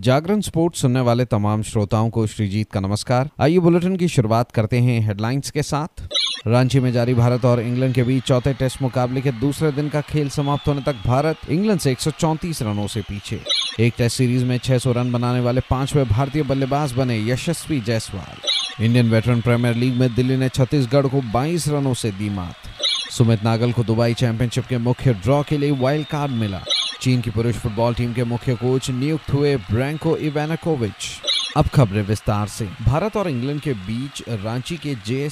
जागरण sports सुनने वाले तमाम श्रोताओं को श्रीजीत का नमस्कार। आइए बुलेटिन की शुरुआत करते हैं हेडलाइंस के साथ। रांची में जारी भारत और इंग्लैंड के बीच चौथे टेस्ट मुकाबले के दूसरे दिन का खेल समाप्त होने तक भारत इंग्लैंड से 134 रनों से पीछे। एक टेस्ट सीरीज़ में 600 रन बनाने वाले पांचवे भारतीय बल्लेबाज बने Yashasvi Jaiswal. Indian veteran premier league में दिल्ली ने छत्तीसगढ़ को 22 रनों से दी मात। सुमित नागल को दुबई चैंपियनशिप के मुख्य ड्रॉ के लिए वाइल्ड कार्ड मिला। चीन की पुरुष फुटबॉल टीम के मुख्य कोच नियुक्त हुए ब्रैंको इवेनाकोविच अब खबरें विस्तार से। भारत और इंग्लैंड के बीच रांची के जे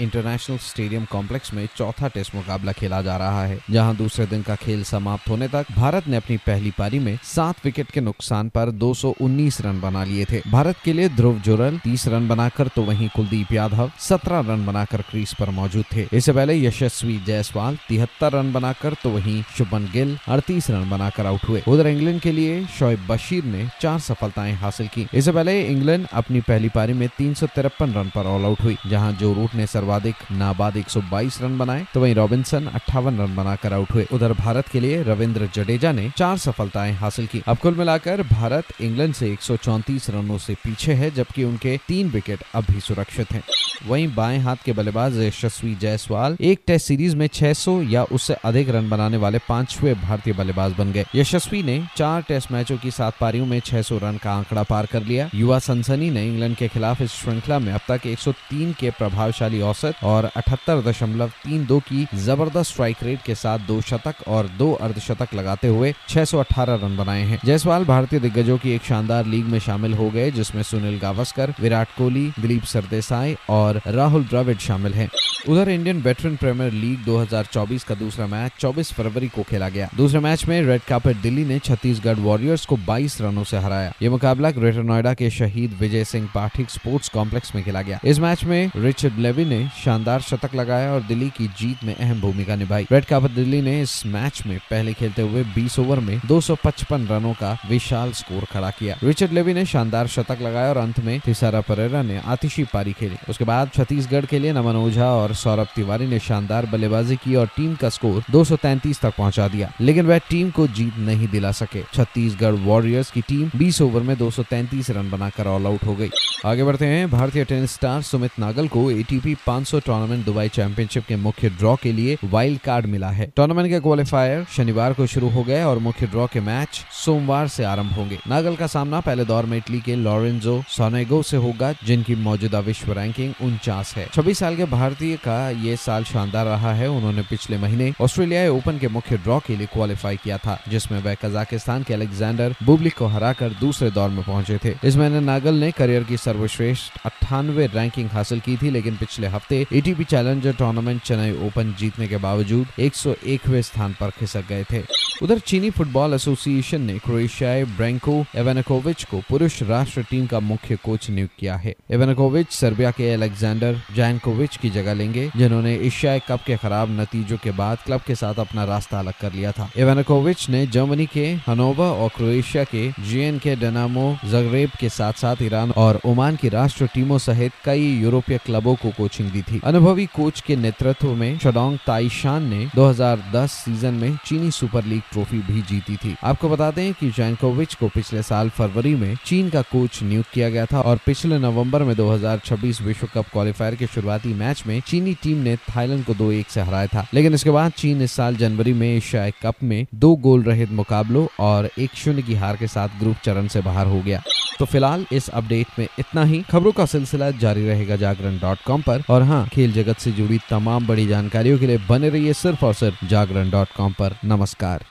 इंटरनेशनल स्टेडियम कॉम्प्लेक्स में चौथा टेस्ट मुकाबला खेला जा रहा है, जहाँ दूसरे दिन का खेल समाप्त होने तक भारत ने अपनी पहली पारी में सात विकेट के नुकसान पर 219 रन बना लिए थे। भारत के लिए ध्रुव जुरल 30 रन बनाकर तो वहीं कुलदीप यादव 17 रन बनाकर क्रीज पर मौजूद थे। इससे पहले यशस्वी जायसवाल तिहत्तर रन बनाकर तो वहीं शुभन गिल अड़तीस रन बनाकर आउट हुए। उधर इंग्लैंड के लिए शोएब बशीर ने चार सफलताएँ हासिल की। इससे पहले इंग्लैंड अपनी पहली पारी में तीन सौ तिरपन रन पर ऑल आउट हुई, जहाँ जो रूट ने सर्वाधिक, नाबाद 122 रन बनाए तो वहीं रॉबिन्सन अट्ठावन रन बनाकर आउट हुए। उधर भारत के लिए रविंद्र जडेजा ने चार सफलताएँ हासिल की। अब कुल मिलाकर भारत इंग्लैंड से एक रनों से पीछे है, जबकि उनके तीन विकेट अब भी सुरक्षित हैं। वहीं बाएँ हाथ के बल्लेबाज यशस्वी जायसवाल एक टेस्ट सीरीज़ में 600 या उससे अधिक रन बनाने वाले पांचवे भारतीय बल्लेबाज बन गए। यशस्वी ने चार टेस्ट मैचों की सात पारियों में 600 रन का आंकड़ा पार कर लिया। युवा सनसनी ने इंग्लैंड के खिलाफ इस श्रृंखला में अब तक 103 के प्रभावशाली औसत और अठहत्तर की ज़बरदस्त स्ट्राइक रेट के साथ दो शतक और दो अर्धशतक लगाते हुए 618 रन बनाए हैं। जयसवाल भारतीय दिग्गजों की एक शानदार लीग में शामिल हो गए, जिसमें सुनील गावस्कर, विराट कोहली, दिलीप सरदेसाई और राहुल द्रविड शामिल हैं। उधर इंडियन वेटरन प्रीमियर लीग 2024 का दूसरा मैच 24 फरवरी को खेला गया। दूसरे मैच में रेड कार्पेट दिल्ली ने छत्तीसगढ़ वॉरियर्स को 22 रनों से हराया। ये मुकाबला ग्रेटर नोएडा के शहीद विजय सिंह पाठिक स्पोर्ट्स कॉम्प्लेक्स में खेला गया। इस मैच में रिचर्ड लेवी ने शानदार शतक लगाया और दिल्ली की जीत में अहम भूमिका निभाई। रेड कार्पेट दिल्ली ने इस मैच में पहले खेलते हुए बीस ओवर में दो सौ पचपन रनों का विशाल स्कोर खड़ा किया। रिचर्ड लेवी ने शानदार शतक लगाया और अंत में थिसारा परेरा ने आतिशी पारी खेली। उसके बाद छत्तीसगढ़ के लिए नमन ओझा और सौरभ तिवारी ने शानदार बल्लेबाजी की और टीम का स्कोर 233 तक पहुँचा दिया, लेकिन वह टीम को जीत नहीं दिला सके। छत्तीसगढ़ वॉरियर्स की टीम 20 ओवर में 233 रन बनाकर ऑल आउट हो गई। आगे बढ़ते हैं, भारतीय टेनिस स्टार सुमित नागल को एटीपी 500 टूर्नामेंट दुबई चैंपियनशिप के मुख्य ड्रॉ के लिए वाइल्ड कार्ड मिला है। टूर्नामेंट के क्वालिफायर शनिवार को शुरू हो गए और मुख्य ड्रॉ के मैच सोमवार से आरंभ होंगे। नागल का सामना पहले दौर में इटली के लॉरेंजो सोनेगो से होगा, जिनकी मौजूदा विश्व रैंकिंग उनचास है। छब्बीस साल के भारतीय का ये साल शानदार रहा है। उन्होंने पिछले महीने ऑस्ट्रेलियाई ओपन के मुख्य ड्रॉ के लिए क्वालिफाई किया था, जिसमें वह कजाकिस्तान के अलेक्जेंडर बुबलिक को हराकर दूसरे दौर में पहुँचे थे। इस महीने नागल ने करियर की सर्वश्रेष्ठ अट्ठानवे रैंकिंग हासिल की थी, लेकिन पिछले हफ़्ते ATP challenger tournament Chennai open जीतने के बावजूद एक स्थान पर खिसक गए थे। उधर चीनी फुटबॉल एसोसिएशन ने क्रोएशियाई ब्रैंको एवेनाकोविच को पुरुष राष्ट्र टीम का मुख्य कोच नियुक्त किया है। एवेनाकोविच सर्बिया के अलेक्जेंडर जैनकोविच की जगह लेंगे, जिन्होंने एशियाई कप के खराब नतीजों के बाद क्लब के साथ अपना रास्ता अलग कर लिया था। एवेनाकोविच ने जर्मनी के हनोवा और क्रोएशिया के जीएन के डेनामो जगरेब के साथ साथ ईरान और ओमान की राष्ट्र टीमों सहित कई यूरोपीय क्लबों को कोचिंग दी थी। अनुभवी कोच के नेतृत्व में शडोंग ताइशान ने 2010 सीज़न में चीनी सुपर लीग ट्रॉफी भी जीती थी। आपको बता दें कि जैनकोविच को पिछले साल फरवरी में चीन का कोच नियुक्त किया गया था और पिछले नवंबर में 2026 विश्व कप क्वालिफायर के शुरुआती मैच में चीनी टीम ने थाईलैंड को दो एक से हराया था। लेकिन इसके बाद चीन इस साल जनवरी में एशियाई कप में दो गोल रहित मुकाबलों और एक शून्य की हार के साथ ग्रुप चरण से बाहर हो गया। तो फ़िलहाल इस अपडेट में इतना ही। खबरों का सिलसिला जारी रहेगा जागरण डॉट कॉम पर। और हाँ खेल जगत से जुड़ी तमाम बड़ी जानकारियों के लिए बने रहिए सिर्फ़ और सिर्फ़ जागरण डॉट कॉम पर। नमस्कार।